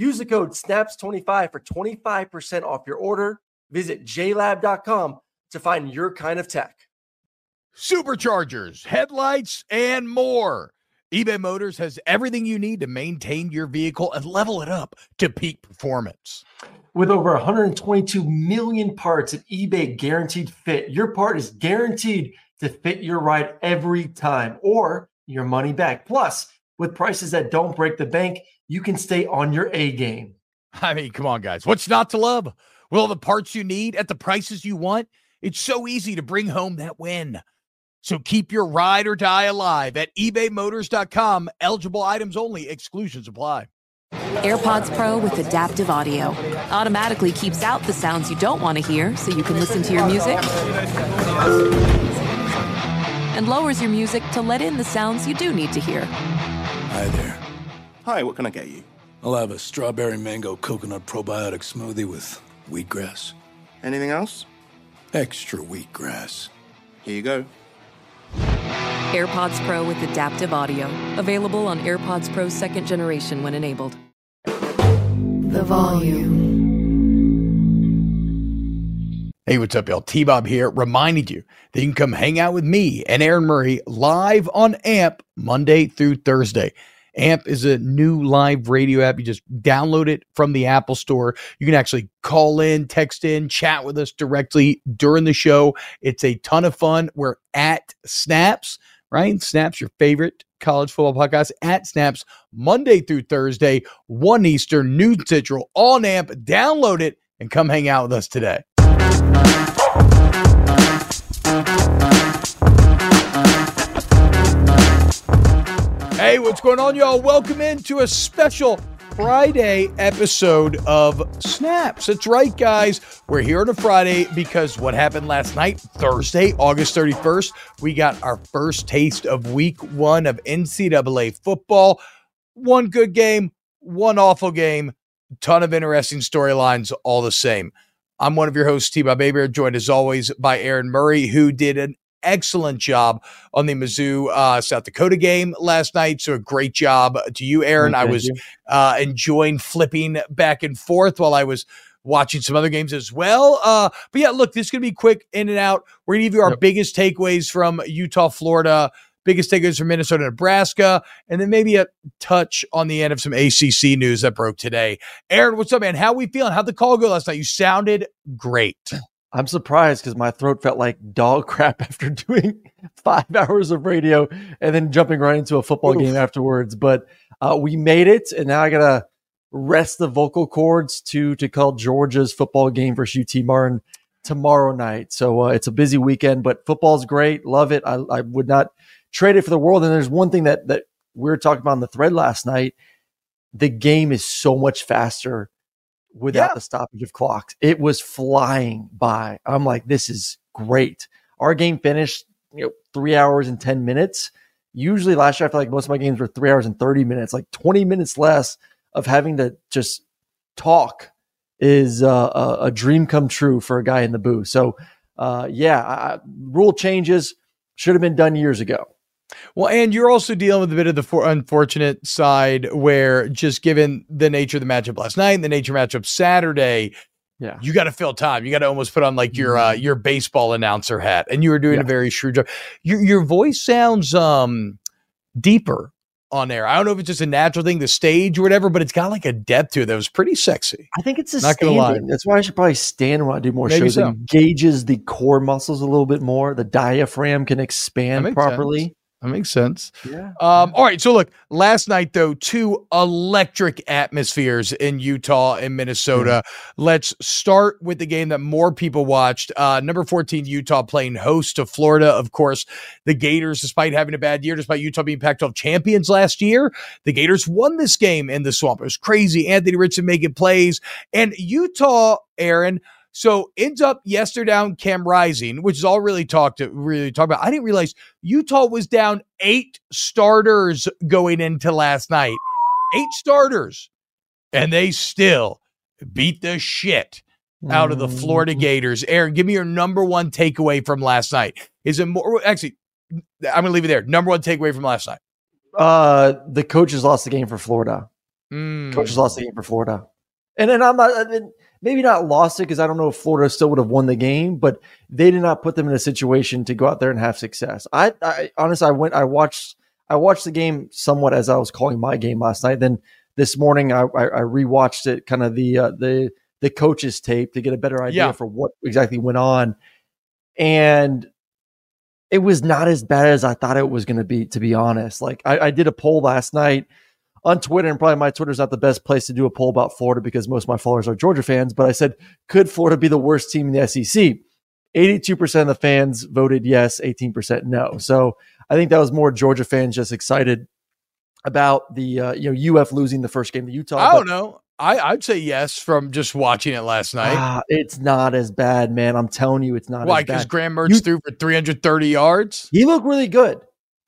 Use the code SNAPS25 for 25% off your order. Visit jlab.com to find your kind of tech. Superchargers, headlights, and more. eBay Motors has everything you need to maintain your vehicle and level it up to peak performance. With over 122 million parts at eBay Guaranteed Fit, your part is guaranteed to fit your ride every time or your money back. Plus, with prices that don't break the bank, you can stay on your A game. I mean, come on, guys. What's not to love? With all the parts you need at the prices you want, it's so easy to bring home that win. So keep your ride or die alive at ebaymotors.com. Eligible items only, exclusions apply. AirPods Pro with adaptive audio automatically keeps out the sounds you don't want to hear so you can listen to your music and lowers your music to let in the sounds you do need to hear. Hi there. Hi, what can I get you? I'll have a strawberry mango coconut probiotic smoothie with wheatgrass. Anything else? Extra wheatgrass. Here you go. AirPods Pro with adaptive audio. Available on AirPods Pro second generation when enabled. The volume. Hey, what's up, y'all? T Bob here, reminding you that you can come hang out with me and Aaron Murray live on AMP Monday through Thursday. AMP is a new live radio app. You just download it from the Apple Store. You can actually call in, text in, chat with us directly during the show. It's a ton of fun. We're at Snaps, right? Snaps, your favorite college football podcast at Snaps Monday through Thursday, 1 Eastern, noon Central on AMP. Download it and come hang out with us today. Hey, what's going on, y'all? Welcome into a special Friday episode of Snaps. That's right, guys. We're here on a Friday because what happened last night, Thursday, August 31st, we got our first taste of week one of NCAA football. One good game, one awful game, ton of interesting storylines, all the same. I'm one of your hosts, T. Bob Hebert, joined as always by Aaron Murray, who did an excellent job on the Mizzou uh, South Dakota game last night. So a great job to you, Aaron. Thank I was uh, enjoying flipping back and forth while I was watching some other games as well. Uh, but yeah, look, this is going to be quick in and out. We're going to give you our Yep. biggest takeaways from Utah, Florida. Biggest takeaways from Minnesota, Nebraska, and then maybe a touch on the end of some ACC news that broke today. Aaron, what's up, man? How are we feeling? How'd the call go last night? You sounded great. I'm surprised because my throat felt like dog crap after doing five hours of radio and then jumping right into a football Oof. game afterwards. But uh, we made it, and now I gotta rest the vocal cords to to call Georgia's football game versus UT Martin tomorrow night. So uh, it's a busy weekend, but football's great. Love it. I, I would not trade it for the world. And there's one thing that that we were talking about on the thread last night. The game is so much faster without Yeah. the stoppage of clocks. It was flying by. I'm like, this is great. Our game finished, you know, three hours and 10 minutes. Usually last year, I feel like most of my games were three hours and 30 minutes, like 20 minutes less of having to just talk is uh, a, a dream come true for a guy in the booth. So, uh, yeah, I, rule changes should have been done years ago. Well, and you're also dealing with a bit of the for- unfortunate side where just given the nature of the matchup last night and the nature of matchup Saturday, Yeah. you got to fill time. You got to almost put on like your uh, your baseball announcer hat, and you were doing Yeah. a very shrewd job. Your your voice sounds um deeper on air. I don't know if it's just a natural thing, the stage or whatever, but it's got like a depth to it that was pretty sexy. I think it's a Not gonna lie. standing. That's why I should probably stand when I do more Maybe shows. It so. engages the core muscles a little bit more. The diaphragm can expand properly. That makes sense. Yeah. Um, all right. So look, last night though, two electric atmospheres in Utah and Minnesota. Let's start with the game that more people watched. Uh, number 14, Utah playing host to Florida. Of course, the Gators, despite having a bad year, despite Utah being Pac-12 champions last year, the Gators won this game in the swamp. It was crazy. Anthony Richardson making plays. And Utah, Aaron, so ends up yes, they're down Cam Rising, which is all really talked to really talk about. I didn't realize Utah was down eight starters going into last night. Eight starters. And they still beat the shit out of the Florida Gators. Aaron, give me your number one takeaway from last night. Is it more actually I'm gonna leave it there. Number one takeaway from last night. Uh, the coaches lost the game for Florida. Mm. Coaches lost the game for Florida, and then I'm not. I mean, maybe not lost it because I don't know if Florida still would have won the game, but they did not put them in a situation to go out there and have success. I, I honestly, I went, I watched, I watched the game somewhat as I was calling my game last night. Then this morning, I, I, I rewatched it, kind of the uh, the the coaches tape to get a better idea Yeah. for what exactly went on, and it was not as bad as I thought it was going to be. To be honest, like I, I did a poll last night on Twitter, and probably my Twitter's not the best place to do a poll about Florida because most of my followers are Georgia fans. But I said, could Florida be the worst team in the SEC? 82% of the fans voted yes, 18% no. So I think that was more Georgia fans just excited about the uh, you know UF losing the first game to Utah. I don't know. I, I'd say yes from just watching it last night. ah, it's not as bad, man. I'm telling you, it's not Why? as Because bad. Graham Mertz You- threw for 330 yards. He looked really good.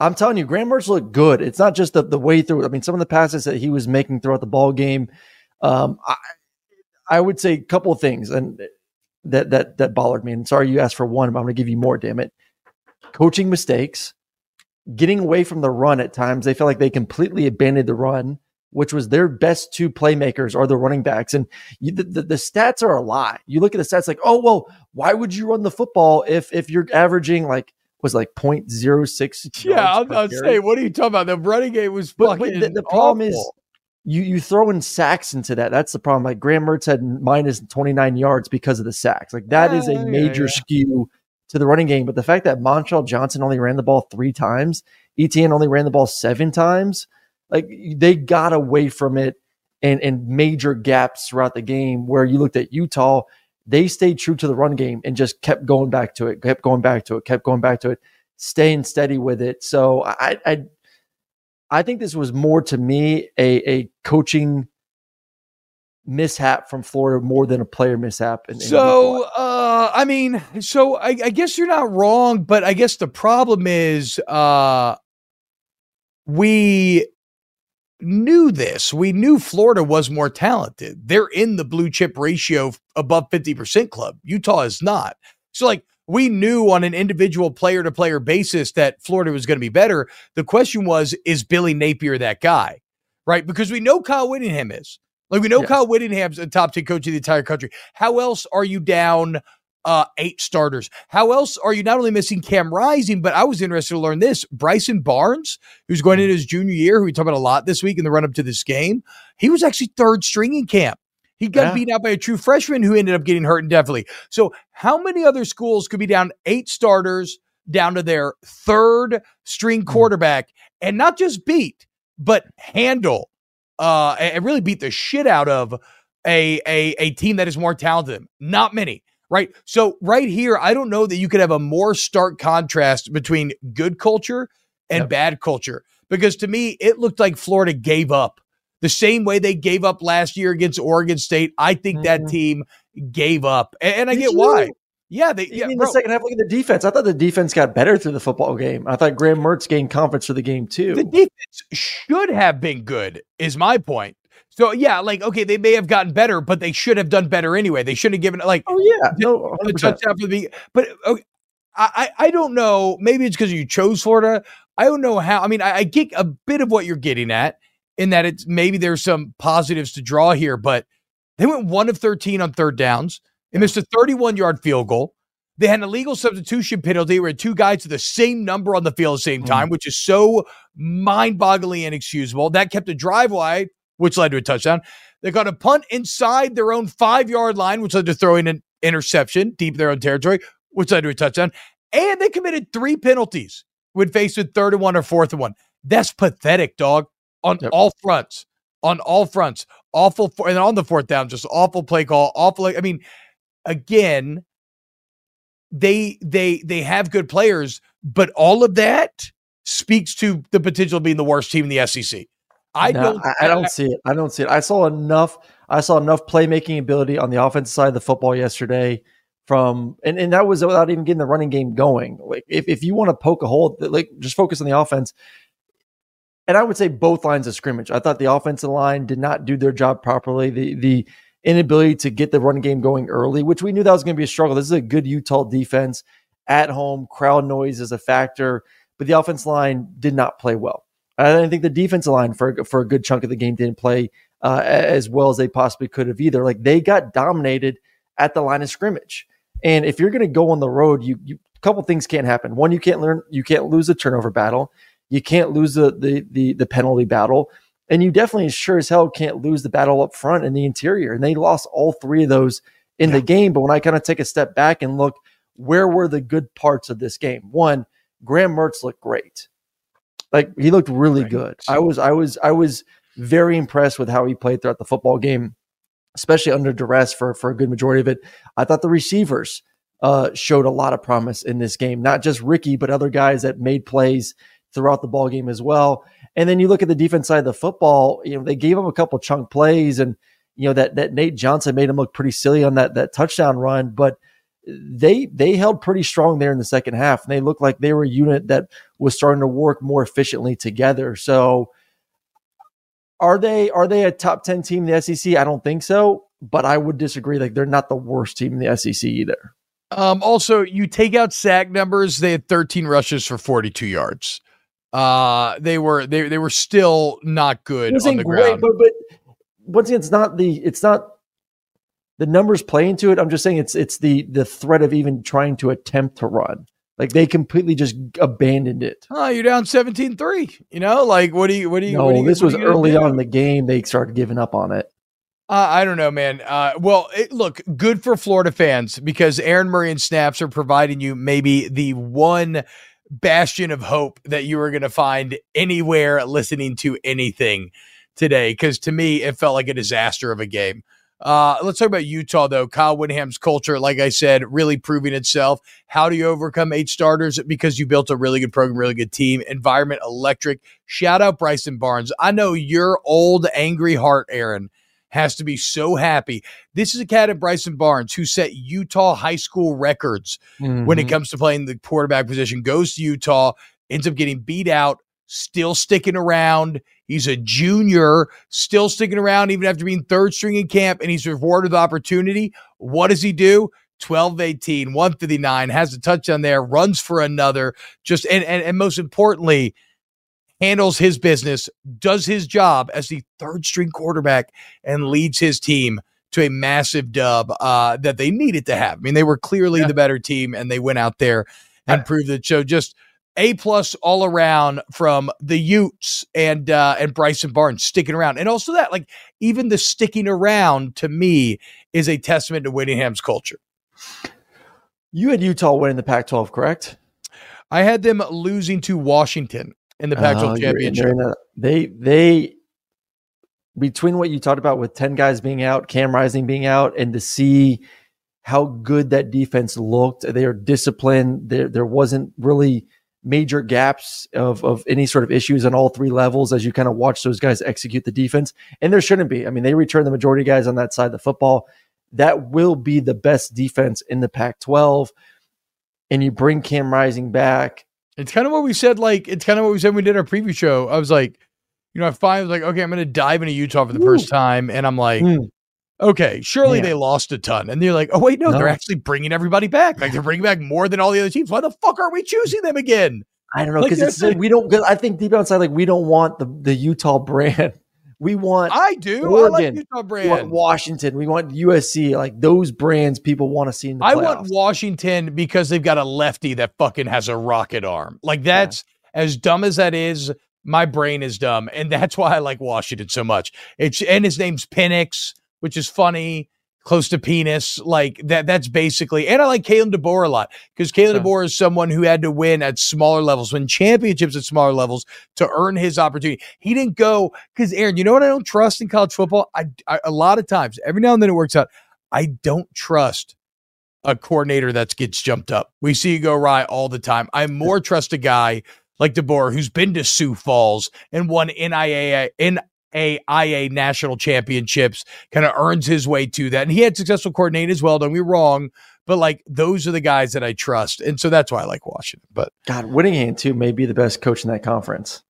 I'm telling you, Graham Mertz looked good. It's not just the, the way through. I mean, some of the passes that he was making throughout the ball game. Um, I, I would say a couple of things, and that that that bothered me. And sorry, you asked for one, but I'm going to give you more. Damn it! Coaching mistakes, getting away from the run at times. They felt like they completely abandoned the run, which was their best two playmakers are the running backs. And you, the, the the stats are a lie. You look at the stats like, oh well, why would you run the football if if you're averaging like was like 0.06 Yeah, I was per about to carry? say, what are you talking about? The running game was But, fucking. but the, the problem is you you throw in sacks into that. That's the problem. Like Graham Mertz had minus 29 yards because of the sacks. Like that is Yeah, a yeah, major yeah. skew to the running game. But the fact that Montrell Johnson only ran the ball three times, ETN only ran the ball seven times, like they got away from it and and major gaps throughout the game where you looked at Utah, they stayed true to the run game and just kept going back to it, kept going back to it, kept going back to it, staying steady with it. So I I I think this was more to me a a coaching mishap from Florida more than a player mishap. In, in So, uh, I mean, so I, I guess you're not wrong, but I guess the problem is, uh, we knew this. We knew Florida was more talented. They're in the blue chip ratio above 50% club. Utah is not. So, like, we knew on an individual player to player basis that Florida was going to be better. The question was, is Billy Napier that guy? Right? Because we know Kyle Whittingham is. Like, we know. Kyle Whittingham's a top 10 coach of the entire country. How else are you down uh, eight starters? How else are you not only missing Cam Rising, but I was interested to learn this Bryson Barnes, who's going into his junior year, who we talked about a lot this week in the run up to this game, he was actually third string in camp. He got Yeah. beat out by a true freshman who ended up getting hurt indefinitely. So, how many other schools could be down eight starters down to their third string quarterback and not just beat, but handle uh, and really beat the shit out of a, a, a team that is more talented? than them? Not many right? So right here, I don't know that you could have a more stark contrast between good culture and Yep. bad culture because to me, it looked like Florida gave up the same way they gave up last year against Oregon State. I think that Mhm. team gave up, and, and I get you? why. Yeah, they. Yeah, mean bro, the second half? Look at the defense. I thought the defense got better through the football game. I thought Graham Mertz gained confidence for the game too. the defense should have been good. Is my point. So yeah, like okay, they may have gotten better, but they should have done better anyway. They shouldn't have given like oh yeah, no, 100%. touchdown for the. But okay, I, I don't know. Maybe it's because you chose Florida. I don't know how. I mean, I, I get a bit of what you're getting at in that it's maybe there's some positives to draw here, but they went one of 13 on third downs. They missed a 31 yard field goal. They had an illegal substitution penalty where two guys to the same number on the field at the same time, which is so mind bogglingly inexcusable. That kept a drive wide, which led to a touchdown. They got a punt inside their own five yard line, which led to throwing an interception deep in their own territory, which led to a touchdown. And they committed three penalties when faced with third and one or fourth and one. That's pathetic, dog. On Yep. all fronts, on all fronts, awful. For, and on the fourth down, just awful play call, awful. I mean, again, they they they have good players, but all of that speaks to the potential of being the worst team in the SEC. I No, don't. I, I don't see it. I don't see it. I saw enough. I saw enough playmaking ability on the offensive side of the football yesterday. From and, and that was without even getting the running game going. Like if, if you want to poke a hole, like just focus on the offense. And I would say both lines of scrimmage. I thought the offensive line did not do their job properly. The the inability to get the running game going early, which we knew that was going to be a struggle. This is a good Utah defense at home. Crowd noise is a factor, but the offense line did not play well. I didn't think the defensive line for for a good chunk of the game didn't play uh, as well as they possibly could have either. Like they got dominated at the line of scrimmage. And if you're going to go on the road, you, you a couple things can't happen. One, you can't learn, you can't lose the turnover battle. You can't lose the the the, the penalty battle, and you definitely sure as hell can't lose the battle up front in the interior. And they lost all three of those in the game. But when I kind of take a step back and look, where were the good parts of this game? One, Graham Mertz looked great. Like he looked really Right. good. I was I was I was very impressed with how he played throughout the football game, especially under duress for for a good majority of it. I thought the receivers uh, showed a lot of promise in this game, not just Ricky, but other guys that made plays throughout the ball game as well. And then you look at the defense side of the football. You know they gave him a couple chunk plays, and you know that that Nate Johnson made him look pretty silly on that that touchdown run, but they they held pretty strong there in the second half, and they looked like they were a unit that was starting to work more efficiently together. So are they are they a top 10 team in the SEC? I don't think so, but I would disagree. Like they're not the worst team in the SEC either. Um, also, you take out sack numbers; they had 13 rushes for 42 yards. Uh, they were they they were still not good on the great, ground. but but once again, it's not the it's not the numbers play into it. I'm just saying it's it's the the threat of even trying to attempt to run. Like they completely just abandoned it. Oh, you're down 17-3. You know, like what do you what do you? what do No, you, this was are you gonna early on in the game. They started giving up on it. Uh, I don't know, man. Uh, well, it, look, good for Florida fans because Aaron Murray and Snaps are providing you maybe the one bastion of hope that you are going to find anywhere listening to anything today. Because to me, it felt like a disaster of a game. Uh, let's talk about Utah, though. Kyle Whittingham's culture, like I said, really proving itself. How do you overcome eight starters? Because you built a really good program, really good team, environment electric. Shout out Bryson Barnes. I know your old angry heart, Aaron, has to be so happy. This is a cat at Bryson Barnes who set Utah high school records when it Mhm. comes to playing the quarterback position, goes to Utah, ends up getting beat out, still sticking around. He's a junior, still sticking around even after being third string in camp, and he's rewarded with opportunity. What does he do? 12 18, 159, has a touchdown there, runs for another, just and and, and most importantly, handles his business, does his job as the third string quarterback, and leads his team to a massive dub uh, that they needed to have. I mean, they were clearly Yeah. the better team, and they went out there and proved it. So just a plus all around from the Utes and uh, and Bryson Barnes sticking around, and also that like even the sticking around to me is a testament to Whittingham's culture. You had Utah winning the Pac-12, correct? I had them losing to Washington in the Pac-12 Oh, you're in- championship. you're a- they they between what you talked about with 10 guys being out, Cam Rising being out, and to see how good that defense looked. They are disciplined. There there wasn't really major gaps of of any sort of issues on all three levels as you kind of watch those guys execute the defense. And there shouldn't be. I mean, they return the majority of guys on that side of the football. That will be the best defense in the Pac-12. And you bring Cam Rising back. It's kind of what we said. Like it's kind of what we said when we did our preview show. I was like, you know, I finally was like, okay, I'm going to dive into Utah for the first time, and I'm like, Mm. Okay, surely Man. they lost a ton, and they're like, oh wait, no, No. they're actually bringing everybody back. Like they're bringing back more than all the other teams. Why the fuck are we choosing them again? I don't know Like, because it's that's we don't. Cause I think deep outside, like we don't want the the Utah brand. We want, I do. I like Oregon. Utah we want brand. Washington. We want USC. Like those brands, people want to see in the I playoffs. want Washington because they've got a lefty that fucking has a rocket arm. Like that's as dumb as that is. My brain is dumb, and that's why I like Washington so much. It's and his name's Penix, which is funny close to penis. Like that, that's basically, and I like Kalen DeBoer a lot because Kalen Yeah. DeBoer is someone who had to win at smaller levels, win championships at smaller levels to earn his opportunity. He didn't go because Aaron, you know what I don't trust in college football? I, I a lot of times, every now and then it works out. I don't trust a coordinator that gets jumped up. We see it go awry all the time. I more trust a guy like DeBoer who's been to Sioux Falls and won NIAA, NAIA national championships, kind of earns his way to that. And he had successful coordinating as well, don't be wrong. But like those are the guys that I trust. And so that's why I like Washington. But God, Whittingham too may be the best coach in that conference.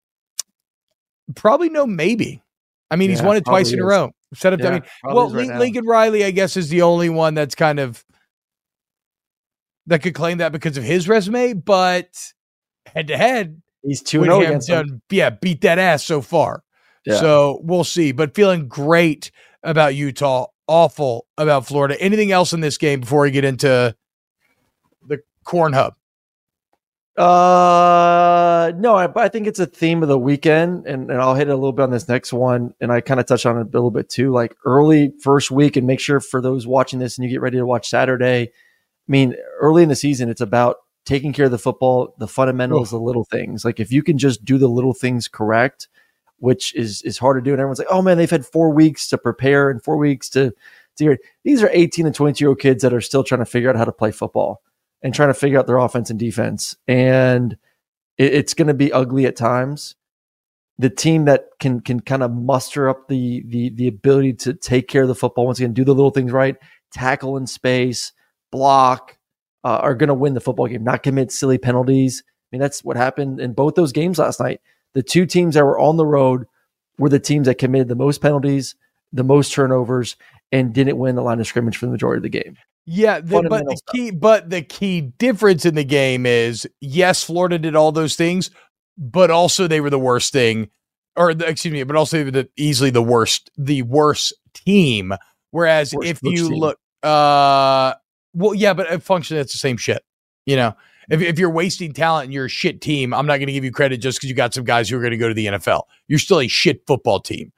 probably no maybe. I mean, he's won it twice in a row. Set up. I mean, well, right Lin- Lincoln Riley, I guess, is the only one that's kind of that could claim that because of his resume. But head to head, He's two and oh zero Whittingham's against them. done, yeah, beat that ass so far. Yeah. So we'll see. But feeling great about Utah, awful about Florida. Anything else in this game before we get into the corn hub? Uh, no, I, but I think it's a theme of the weekend, and, and I'll hit it a little bit on this next one. And I kind of touch on it a little bit too, like early first week, and make sure for those watching this and you get ready to watch Saturday. I mean, early in the season, it's about taking care of the football, the fundamentals, the little things. Like if you can just do the little things correct, which is is hard to do, and everyone's like, oh man, they've had four weeks to prepare and four weeks to to. These are eighteen and 22 year old kids that are still trying to figure out how to play football and trying to figure out their offense and defense. And it, it's going to be ugly at times. The team that can can kind of muster up the the the ability to take care of the football once again, do the little things right, tackle in space, block, uh, are going to win the football game. Not commit silly penalties. I mean, that's what happened in both those games last night. The two teams that were on the road were the teams that committed the most penalties, the most turnovers, and didn't win the line of scrimmage for the majority of the game. Yeah, the, but the stuff. key, but the key difference in the game is yes, Florida did all those things, but also they were the worst thing, or the, excuse me, but also they were the, easily the worst, the worst team. Whereas Worst if you team. look, uh, well, yeah, but functionally it's the same shit. You know, if if you're wasting talent and you're a shit team, I'm not going to give you credit just because you got some guys who are going to go to the NFL. You're still a shit football team.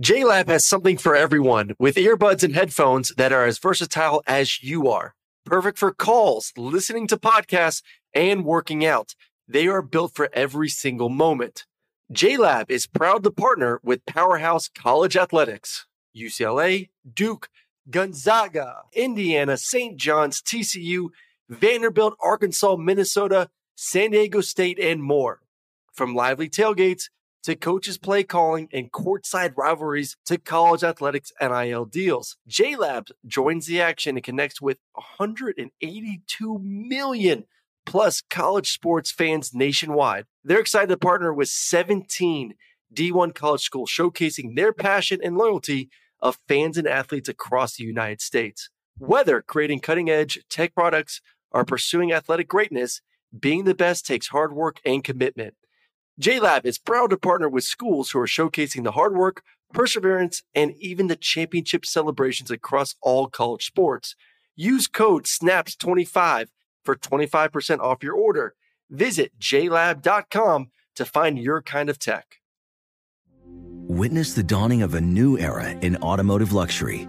JLab has something for everyone with earbuds and headphones that are as versatile as you are. Perfect for calls, listening to podcasts, and working out. They are built for every single moment. JLab is proud to partner with Powerhouse College Athletics, UCLA, Duke, Gonzaga, Indiana, St. John's, TCU, Vanderbilt, Arkansas, Minnesota, San Diego State, and more. From lively tailgates to coaches play calling and courtside rivalries to college athletics and NIL deals. JLabs joins the action and connects with 182 million plus college sports fans nationwide. They're excited to partner with 17 D1 college schools showcasing their passion and loyalty of fans and athletes across the United States. Whether creating cutting edge tech products or pursuing athletic greatness, being the best takes hard work and commitment. JLab is proud to partner with schools who are showcasing the hard work, perseverance, and even the championship celebrations across all college sports. Use code SNAPS25 for 25% off your order. Visit jlab.com to find your kind of tech. Witness the dawning of a new era in automotive luxury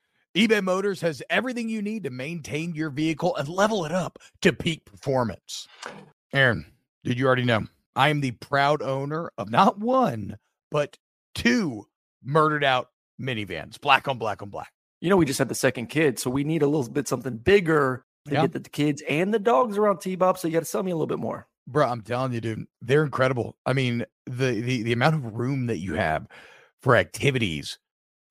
eBay Motors has everything you need to maintain your vehicle and level it up to peak performance. Aaron, did you already know? I am the proud owner of not one, but two murdered out minivans, black on black on black. You know, we just had the second kid, so we need a little bit something bigger to Yeah. get the kids and the dogs around T-Bob. So you got to sell me a little bit more. Bro, I'm telling you, dude, they're incredible. I mean, the the the amount of room that you have for activities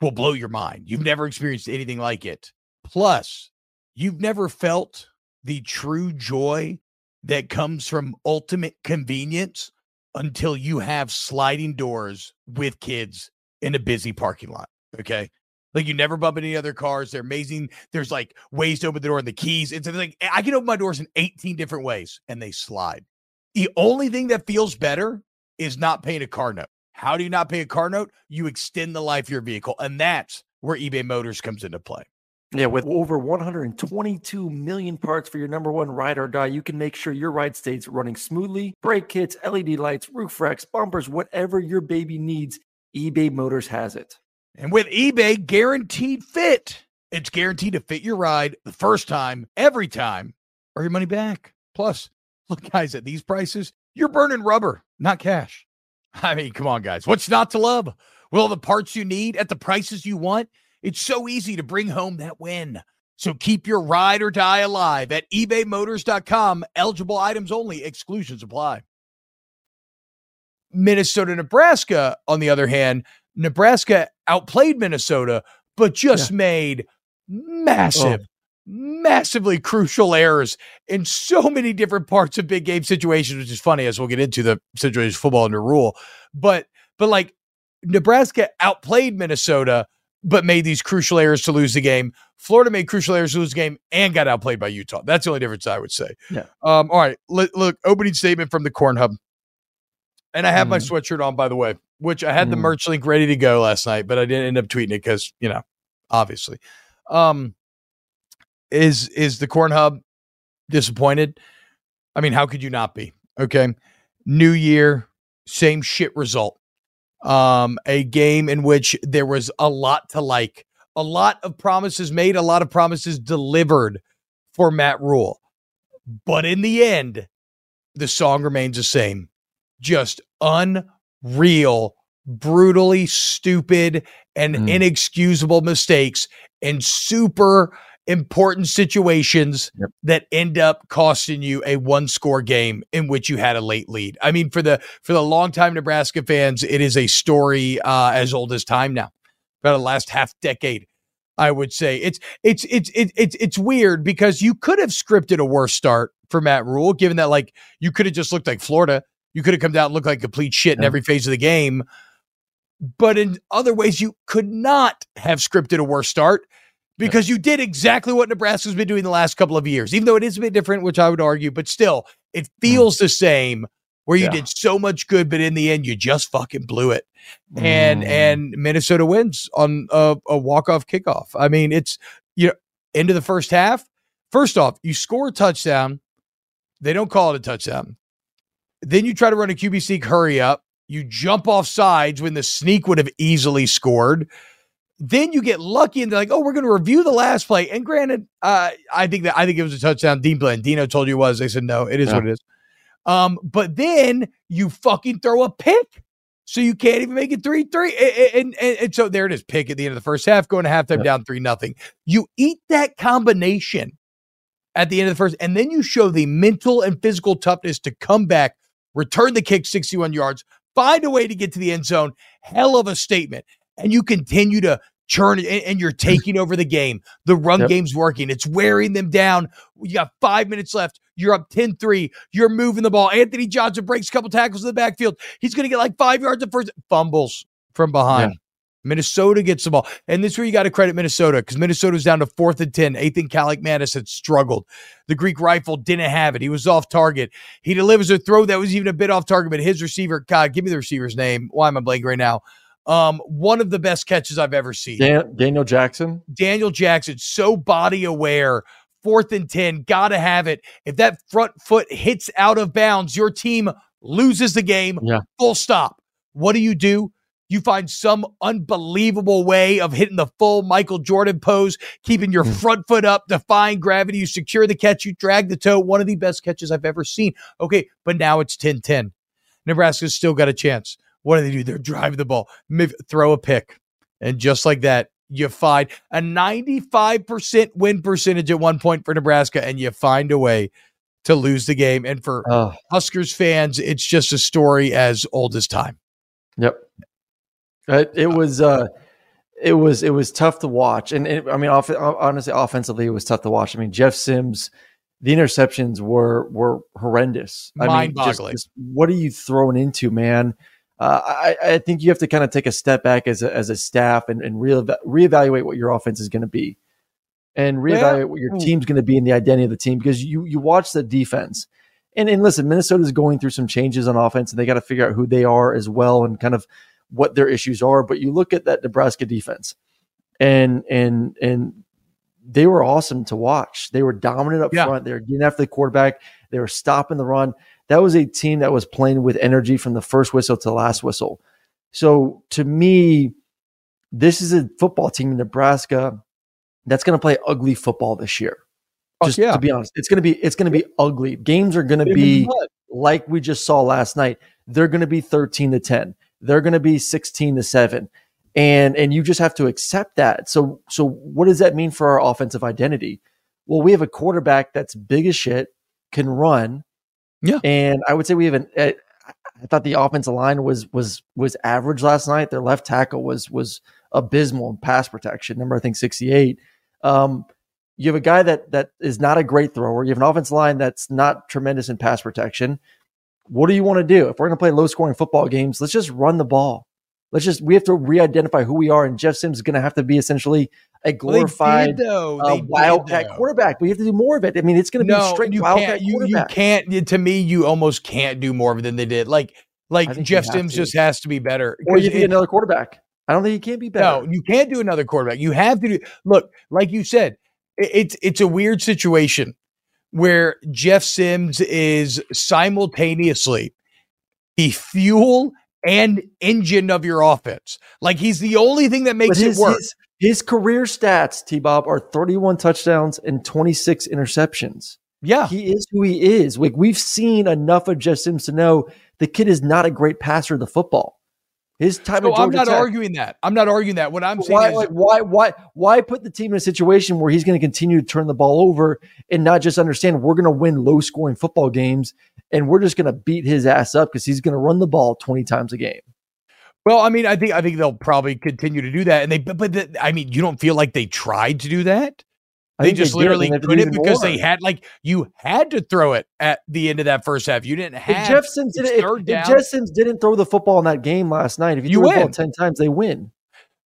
will blow your mind. You've never experienced anything like it. Plus, you've never felt the true joy that comes from ultimate convenience until you have sliding doors with kids in a busy parking lot. Okay. Like you never bump any other cars. They're amazing. There's like ways to open the door and the keys. It's like I can open my doors in 18 different ways and they slide. The only thing that feels better is not paying a car note. How do you not pay a car note? You extend the life of your vehicle. And that's where eBay Motors comes into play. Yeah, with over 122 million parts for your number one ride or die, you can make sure your ride stays running smoothly. Brake kits, LED lights, roof racks, bumpers, whatever your baby needs, eBay Motors has it. And with eBay guaranteed fit, it's guaranteed to fit your ride the first time, every time, or your money back. Plus, look, guys, at these prices, you're burning rubber, not cash. I mean, come on, guys. What's not to love? All the parts you need at the prices you want, it's so easy to bring home that win. So keep your ride or die alive at ebaymotors.com. Eligible items only, exclusions apply. Minnesota, Nebraska, on the other hand, Nebraska outplayed Minnesota, but just made massive, oh. Massively crucial errors in so many different parts of big game situations, which is funny as we'll get into the situation of football under Rhule. But but like Nebraska outplayed Minnesota, but made these crucial errors to lose the game. Florida made crucial errors to lose the game and got outplayed by Utah. That's the only difference I would say. Yeah. Um, all right. Look, look opening statement from the Corn Hub. And I have my sweatshirt on, by the way, which I had the Mhm. merch link ready to go last night, but I didn't end up tweeting it because, you know, obviously. Um, is is the Corn Hub disappointed? I mean, how could you not be? Okay. New year, same shit result. Um, a game in which there was a lot to like, a lot of promises made, a lot of promises delivered for Matt Rhule. But in the end, the song remains the same. Just unreal, brutally stupid, and Mm. inexcusable mistakes and super important situations Yep. that end up costing you a one score game in which you had a late lead. I mean, for the for the longtime Nebraska fans, it is a story uh, as old as time now, about the last half decade. I would say it's it's it's it's it's it's weird because you could have scripted a worse start for Matt Rhule, given that like you could have just looked like Florida, you could have come down and looked like complete shit in every phase of the game. But in other ways, you could not have scripted a worse start because you did exactly what Nebraska's been doing the last couple of years, even though it is a bit different, which I would argue, but still, it feels the same where you Yeah. did so much good, but in the end, you just fucking blew it. And Mm. and Minnesota wins on a, a walk-off kickoff. I mean, it's you know, into the first half. First off, you score a touchdown. They don't call it a touchdown. Then you try to run a QB sneak hurry up. You jump off sides when the sneak would have easily scored. Then you get lucky and they're like, oh, we're going to review the last play. And granted, uh, I think that I think it was a touchdown. Dean Blandino told you it was. They said no, it is Yeah. what it is. Um, but then you fucking throw a pick. So you can't even make it three three, and, and, and so there it is. Pick at the end of the first half, going to halftime Yeah. down three nothing. You eat that combination at the end of the first, and then you show the mental and physical toughness to come back, return the kick 61 yards, find a way to get to the end zone. Hell of a statement. And you continue to churn it, and, and you're mm. taking over the game. The run Yep. game's working, it's wearing them down. You got five minutes left. You're up 10 3. You're moving the ball. Anthony Johnson breaks a couple tackles in the backfield. He's going to get like five yards at first. Fumbles from behind. Minnesota gets the ball. And this is where you got to credit Minnesota because Minnesota's down to fourth and 10. Athan Kaliakmanis had struggled. The Greek rifle didn't have it. He was off target. He delivers a throw that was even a bit off target, but his receiver, God, give me the receiver's name. Why am I blanking right now? Um, one of the best catches I've ever seen. Dan- Daniel Jackson. Daniel Jackson, so body aware. Fourth and 10, gotta have it. If that front foot hits out of bounds, your team loses the game. Yeah. Full stop. What do you do? You find some unbelievable way of hitting the full Michael Jordan pose, keeping your front foot up, defying gravity. You secure the catch, you drag the toe. One of the best catches I've ever seen. Okay, but now it's 10 10. Nebraska's still got a chance. What do they do? They're driving the ball, mid- throw a pick. And just like that, you find a 95% win percentage at one point for Nebraska, and you find a way to lose the game. And for Oh, Huskers fans, it's just a story as old as time. yep. It, it was uh it was it was tough to watch. And it, I mean off, honestly offensively it was tough to watch. I mean Jeff Sims the interceptions were were horrendous. I mean, just- just what are you throwing into, man? Uh, I, I think you have to kind of take a step back as a, as a staff and, and re- reevaluate what your offense is going to be and reevaluate what your team's going to be and the identity of the team because you you watch the defense. And and listen Minnesota is going through some changes on offense and they got to figure out who they are as well and kind of what their issues are but you look at that Nebraska defense and and and they were awesome to watch. They were dominant up Yeah. front. They were getting after the quarterback. They were stopping the run that was a team that was playing with energy from the first whistle to the last whistle so to me this is a football team in Nebraska that's going to play ugly football this year. Fuck Just yeah. to be honest, it's going to be it's going to be ugly. Games are going to be like we just saw last night. They're going to be 13 to 10. They're going to be 16 to 7. And and you just have to accept that. So so what does that mean for our offensive identity? Well, we have a quarterback that's big as shit, can run. Yeah. And I would say we have an uh, I thought the offensive line was was was average last night. Their left tackle was was abysmal in pass protection. Number I think 68. Um, you have a guy that that is not a great thrower. You have an offensive line that's not tremendous in pass protection. What do you want to do? If we're going to play low scoring football games, let's just run the ball. Let's just we have to re-identify who we are, and Jeff Sims is going to have to be essentially a glorified uh, wildcat though. quarterback. We have to do more of it. I mean, it's going to be a No, straight you wildcat can't. You, you can't. To me, you almost can't do more of it than they did. Like, like Jeff Sims to. just has to be better. or you need another quarterback. I don't think he can be better. No, you can't do another quarterback. You have to do. Look, like you said, i- it's it's a weird situation where Jeff Sims is simultaneously the fuel and engine of your offense. Like he's the only thing that makes his, it work. his his career stats, T Bob, are 31 touchdowns and 26 interceptions. yeah, He is who he is. Like we've seen enough of Jeff Sims to know the kid is not a great passer of the football. His time so at I'm not Tech, arguing that. I'm not arguing that. What I'm saying why, is, like, why, why, why put the team in a situation where he's going to continue to turn the ball over and not just understand we're going to win low scoring football games and we're just going to beat his ass up because he's going to run the ball 20 times a game. well, I mean, I think I think they'll probably continue to do that. And they, but, but the, I mean, you don't feel like they tried to do that. They just did, literally they to do couldn't because more. they had like you had to throw it at the end of that first half. You didn't If have Jeff Sims didn't, if, if Jeff Sims didn't throw the football in that game last night, if you, You throw the ball win. 10 times, they win.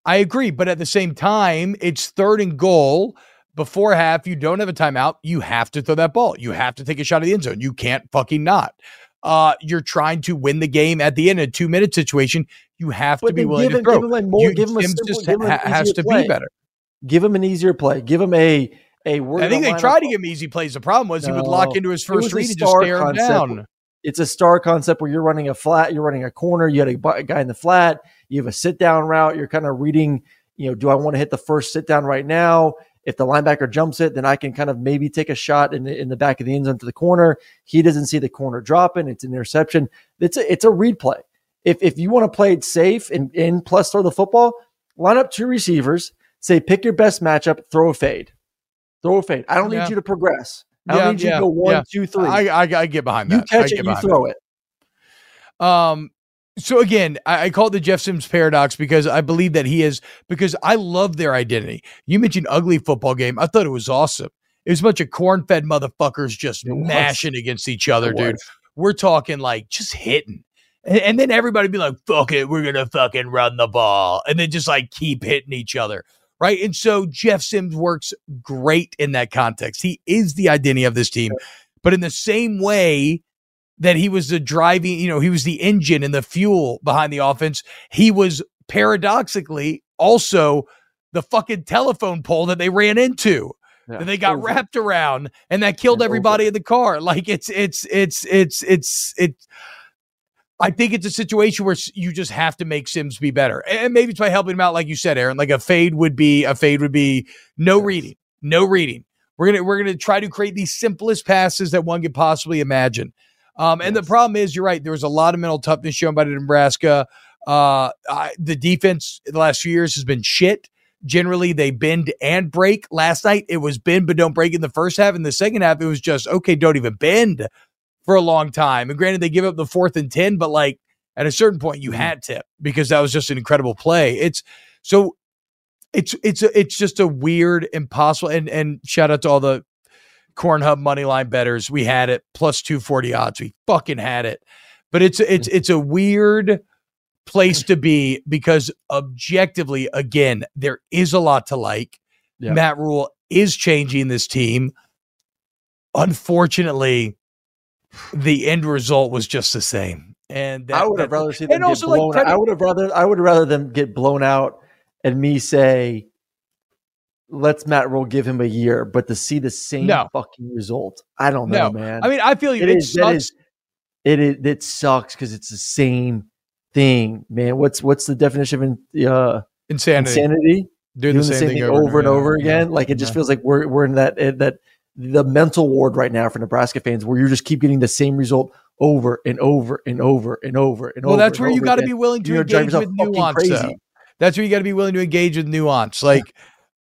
I agree, but at the same time, it's third and goal. Before half, you don't have a timeout. You have to throw that ball. You have to take a shot at the end zone. You can't fucking not. Uh, you're trying to win the game at the end, a two minute situation. You have to be willing give to throw. give him more, You- give him a Sims simple, just give him ha- an has easier to play. be better. Give him an easier play. Give him a we're I think they tried up- to give him easy plays. The problem was he would lock into his first read and just star stare him down. It's a star concept where you're running a flat, you're running a corner, you had a, a guy in the flat, you have a sit down route. You're kind of reading. You know, do I want to hit the first sit down right now? If the linebacker jumps it, then I can kind of maybe take a shot in the, in the back of the end zone to the corner. He doesn't see the corner dropping. It's an interception. It's a, it's a read play. If, if you want to play it safe and, and plus throw the football, line up two receivers, say pick your best matchup, throw a fade. Throw a fade. I don't Yeah. need you to progress. I don't Yeah, need you to go one, two, three. I, I, I get behind that. you catch I it, you behind that. throw it. Um, so again, I, I call it the Jeff Sims paradox because I believe that he is because I love their identity. You mentioned ugly football game. I thought it was awesome. It was a bunch of corn-fed motherfuckers just mashing against each other, dude. We're talking like just hitting. And, and then everybody be like, fuck it, we're gonna fucking run the ball. And then just like keep hitting each other. Right. And so Jeff Sims works great in that context. He is the identity of this team. But in the same way that he was the driving, you know, he was the engine and the fuel behind the offense, he was paradoxically also the fucking telephone pole that they ran into Yeah. that they got Over. wrapped around and that killed And everybody in the car. Like it's it's it's it's it's it's I think it's a situation where you just have to make Sims be better. And maybe it's by helping him out, like you said, Aaron. Like a fade would be a fade would be no Yes. reading, no reading. We're gonna we're gonna try to create the simplest passes that one could possibly imagine. Um, and the problem is, you're right. There was a lot of mental toughness shown by Nebraska. Uh, I, the defense the last few years has been shit. generally they bend and break. Last night it was bend but don't break in the first half. In the second half, it was just okay, don't even bend for a long time. And granted, they give up the fourth and ten, but like at a certain point, you mm-hmm. had to because that was just an incredible play. It's so it's it's it's just a weird, impossible. And and shout out to all the Corn Hub money line betters. We had it plus two forty odds. We fucking had it. But it's it's it's a weird place to be because objectively, again, there is a lot to like. Yeah. Matt Rhule is changing this team. Unfortunately, the end result was just the same. And that, I would have rather seen them and get also like blown. credit- I would have rather I would rather them get blown out and me say, "Let's Matt Rhule give him a year," but to see the same No. fucking result, I don't know, No. man. I mean, I feel you. It It, is- sucks. is- it is it sucks because it's the same thing, man. What's what's the definition of uh, insanity. insanity? Doing, Doing the same, thing, over and yeah. over Yeah. again. Like it just Yeah. feels like we're we're in that in that the mental ward right now for Nebraska fans, where you just keep getting the same result over and over and over and over and Well, over. Well, that's where you got to be willing to engage with nuance. That's where you got to be willing to engage with nuance. Like,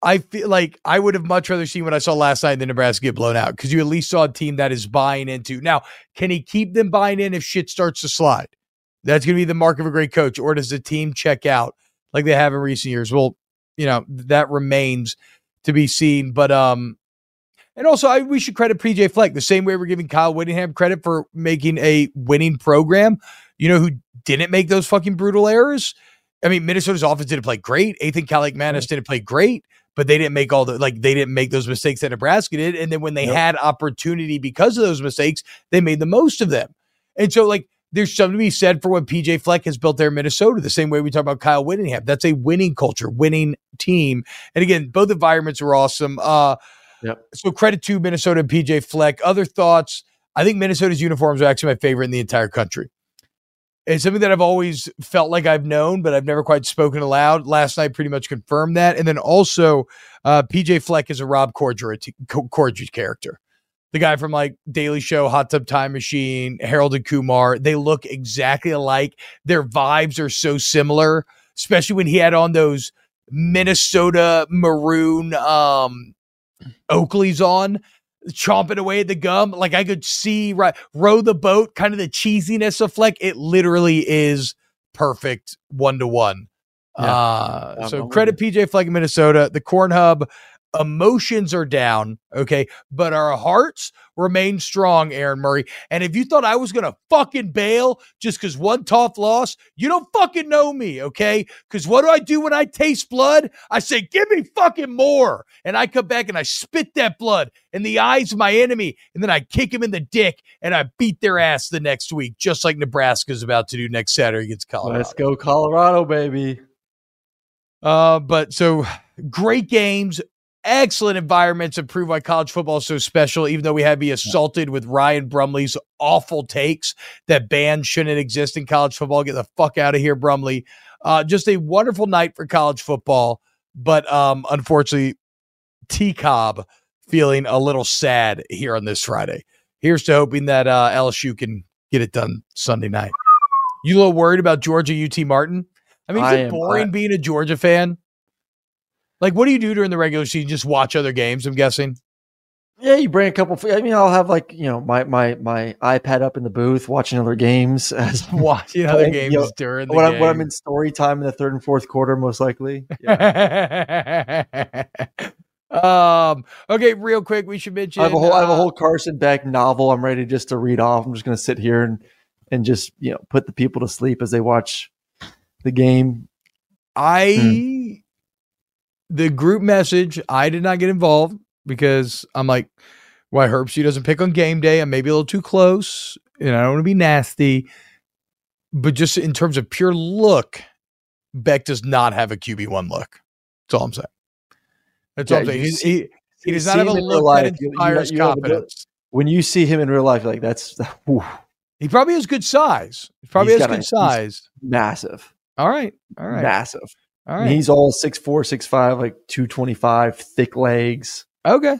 I feel like I would have much rather seen what I saw last night than Nebraska get blown out because you at least saw a team that is buying into. Now, can he keep them buying in if shit starts to slide? That's going to be the mark of a great coach. Or does the team check out like they have in recent years? Well, you know that remains to be seen. But um, and also I, we should credit PJ Fleck the same way we're giving Kyle Whittingham credit for making a winning program. You know who didn't make those fucking brutal errors? I mean, Minnesota's offense didn't play great. Ethan Manis didn't play great, but they didn't make all the like they didn't make those mistakes that Nebraska did. And then when they Yep. had opportunity because of those mistakes, they made the most of them. And so like there's something to be said for what PJ Fleck has built there in Minnesota, the same way we talk about Kyle Whittingham. That's a winning culture, winning team. And again, both environments were awesome. Uh Yep. so credit to Minnesota and PJ Fleck. Other thoughts? I think Minnesota's uniforms are actually my favorite in the entire country. It's something that I've always felt like I've known, but I've never quite spoken aloud. Last night pretty much confirmed that. And then also, uh, PJ Fleck is a Rob Corddry, character. The guy from like Daily Show, Hot Tub Time Machine, Harold and Kumar. They look exactly alike. Their vibes are so similar, especially when he had on those Minnesota maroon um Oakley's on, chomping away at the gum. Like I could see right row the boat, kind of the cheesiness of Fleck. It literally is perfect one to one. Uh so credit PJ Fleck in Minnesota. The Corn Hub emotions are down, okay, but our hearts remain strong, Aaron Murray. And if you thought I was gonna fucking bail just because one tough loss, you don't fucking know me, okay? Because what do I do when I taste blood? I say, give me fucking more. And I come back and I spit that blood in the eyes of my enemy, and then I kick him in the dick and I beat their ass the next week, just like Nebraska's about to do next Saturday against Colorado. Let's go, Colorado, baby. Uh, but so great games, excellent environments, and prove why college football is so special. Even though we had to be assaulted with Ryan Brumley's awful takes that bans shouldn't exist in college football. Get the fuck out of here, Brumley. Uh, just a wonderful night for college football, but um, unfortunately, T-Bob feeling a little sad here on this Friday. Here's to hoping that uh, LSU can get it done Sunday night. You a little worried about Georgia UT Martin? I mean, is I it boring being a Georgia fan? Like, what do you do during the regular season? Just watch other games, I'm guessing. Yeah, you bring a couple. I mean, I'll have like you know my my my iPad up in the booth watching other games as Watching other games you know, during the when, game. I'm, when I'm in story time in the third and fourth quarter, most likely. Yeah. um. Okay, real quick, we should mention. I have a whole I have a uh, whole Carson Beck novel. I'm ready just to read off. I'm just going to sit here and and just you know put the people to sleep as they watch the game. I Hmm. The group message. I did not get involved because I'm like, why Herbsty doesn't pick on game day? I'm maybe a little too close, and I don't want to be nasty. But just in terms of pure look, Beck does not have a QB one look. That's all I'm saying. That's all I'm saying. See- he, he does not have a him in real look life, that you- you- you a confidence. When you see him in real life, like that's whew, He probably has good size. He probably He's has a- good he's- size. massive, All right. All right. massive. All And he's all six four, six five, like two twenty five, thick legs. Okay.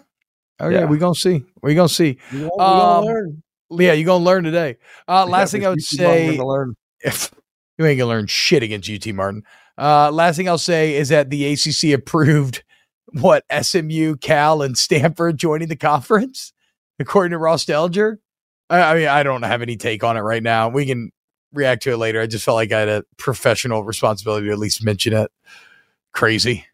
Okay. Yeah. We're going to see. We're going to see. You know, Um, learn. Yeah, you're going to learn today. Uh, last Yeah, thing I would if you keep on, we're say, gonna learn. if You ain't gonna learn shit against UT Martin. Uh, last thing I'll say is that the ACC approved what SMU, Cal, and Stanford joining the conference, according to Ross Dellenger. I, I mean, I don't have any take on it right now. We can react to it later. I just felt like I had a professional responsibility to at least mention it. Crazy.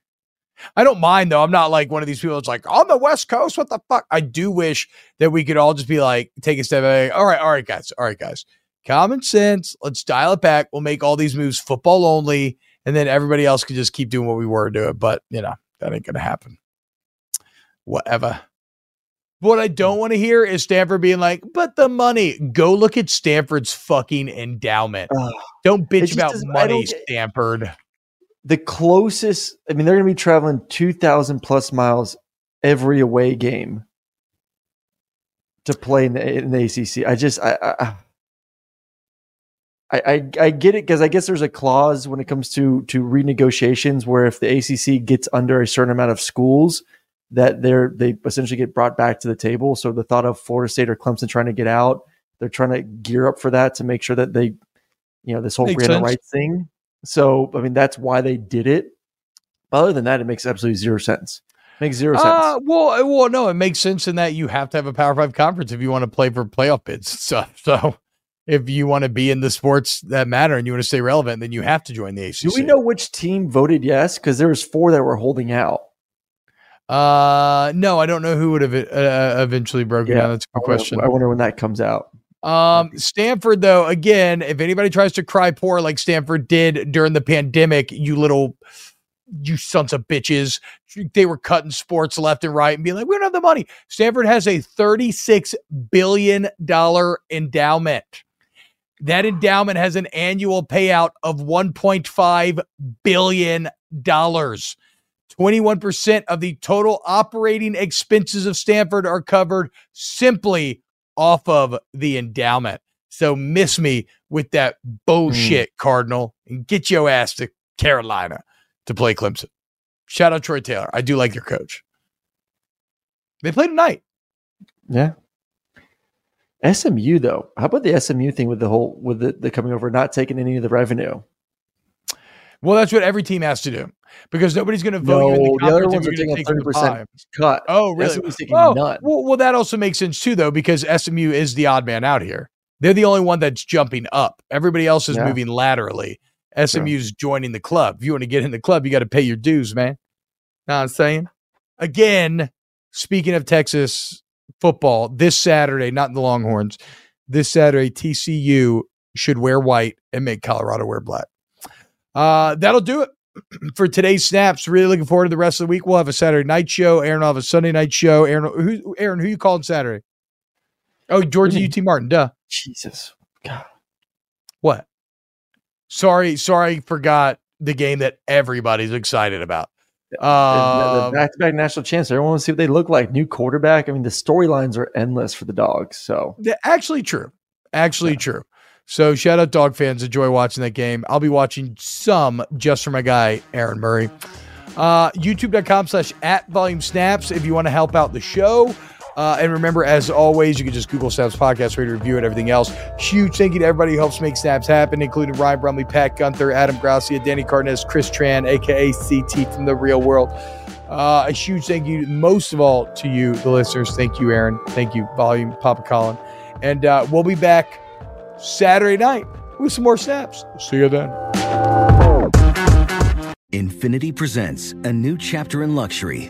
I don't mind though. I'm not like one of these people that's like on the West Coast. What the fuck? I do wish that we could all just be like, take a step back. All right, all right, guys. All right, guys. Common sense. Let's dial it back. We'll make all these moves football only, and then everybody else can just keep doing what we were doing. But you know that ain't gonna happen. Whatever. What I don't want to hear is Stanford being like, but the money. Go look at Stanford's fucking endowment. Don't bitch about doesn't- I don't money, get- Stanford. the closest i mean they're going to be traveling 2000 plus miles every away game to play in the, in the acc i just i i I, I, I get it because I guess there's a clause when it comes to to renegotiations where if the ACC gets under a certain amount of schools, that they're they essentially get brought back to the table. So the thought of Florida State or Clemson trying to get out, they're trying to gear up for that to make sure that they, you know, this whole Makes rights thing. So I mean that's why they did it. But other than that, it makes absolutely zero sense. Makes zero sense. Uh, well, uh, well, no, it makes sense in that you have to have a Power Five conference if you want to play for playoff bids and stuff. So, if you want to be in the sports that matter and you want to stay relevant, then you have to join the ACC. Do we know which team voted yes? Because there was four that were holding out. Uh, no, I don't know who would have uh, eventually broken Yeah, down. That's a good wonder- question. I wonder when that comes out. Um, Stanford, though, again, if anybody tries to cry poor like Stanford did during the pandemic, you little, you sons of bitches, they were cutting sports left and right and being like, we don't have the money. Stanford has a $36 billion endowment. That endowment has an annual payout of $1.5 billion. 21% of the total operating expenses of Stanford are covered simply off of the endowment. So miss me with that hmm. bullshit, Cardinal, and get your ass to Carolina to play Clemson. Shout out Troy Taylor. I do like your coach. They play tonight. Yeah. SMU though, how about the SMU thing with the whole with the, the coming over, not taking any of the revenue? Well, that's what every team has to do because nobody's going to vote you in No, the the other ones are taking a thirty percent cut. Oh, really? SMU's taking Oh, none. Well, well, that also makes sense too, though, because SMU is the odd man out here. They're the only one that's jumping up. Everybody else is Yeah. moving laterally. SMU's joining the club. If you want to get in the club, you got to pay your dues, man. Know what I'm saying? Again, speaking of Texas football, this Saturday, not the Longhorns, this Saturday, TCU should wear white and make Colorado wear black. Uh, that'll do it for today's snaps. Really looking forward to the rest of the week. We'll have a Saturday night show. Aaron will have a Sunday night show. Aaron, who, Aaron, who you calling Saturday? Oh, Georgia UT Martin. Duh. Jesus. God. What? Sorry, sorry, I forgot the game that everybody's excited about. The- Um, the back-to-back national champs. Everyone wants to see what they look like. New quarterback. I mean, the storylines are endless for the dogs. So actually true. Actually true. So shout out dog fans. Enjoy watching that game. I'll be watching some just for my guy, Aaron Murray. Uh, YouTube.com slash at volume snaps if you want to help out the show. Uh, and remember, as always, you can just Google Snaps Podcast, rate, review, and everything else. Huge thank you to everybody who helps make Snaps happen, including Ryan Brumley, Pat Gunther, Adam Gracia, Danny Carnes, Chris Tran, aka CT from the real world. Uh, a huge thank you, most of all, to you, the listeners. Thank you, Aaron. Thank you, Volume, Papa Colin. And uh, we'll be back Saturday night with some more snaps. See you then. Infiniti presents a new chapter in luxury,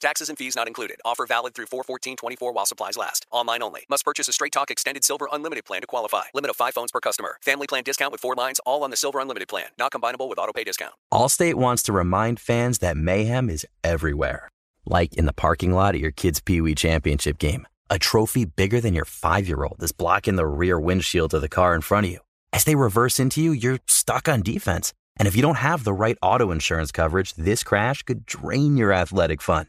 Taxes and fees not included. Offer valid through 41424 while supplies last. Online only. Must purchase a Straight Talk Extended Silver Unlimited plan to qualify. Limit of 5 phones per customer. Family plan discount with 4 lines all on the Silver Unlimited plan. Not combinable with auto pay discount. Allstate wants to remind fans that mayhem is everywhere. Like in the parking lot at your kid's Pee Wee Championship game. A trophy bigger than your 5-year-old is blocking the rear windshield of the car in front of you. As they reverse into you, you're stuck on defense. And if you don't have the right auto insurance coverage, this crash could drain your athletic fund.